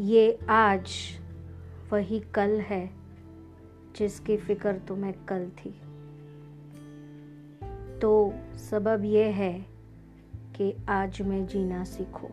ये आज वही कल है जिसकी फ़िक्र तो तुम्हें कल थी। तो सबब यह है कि आज मैं जीना सीखूं।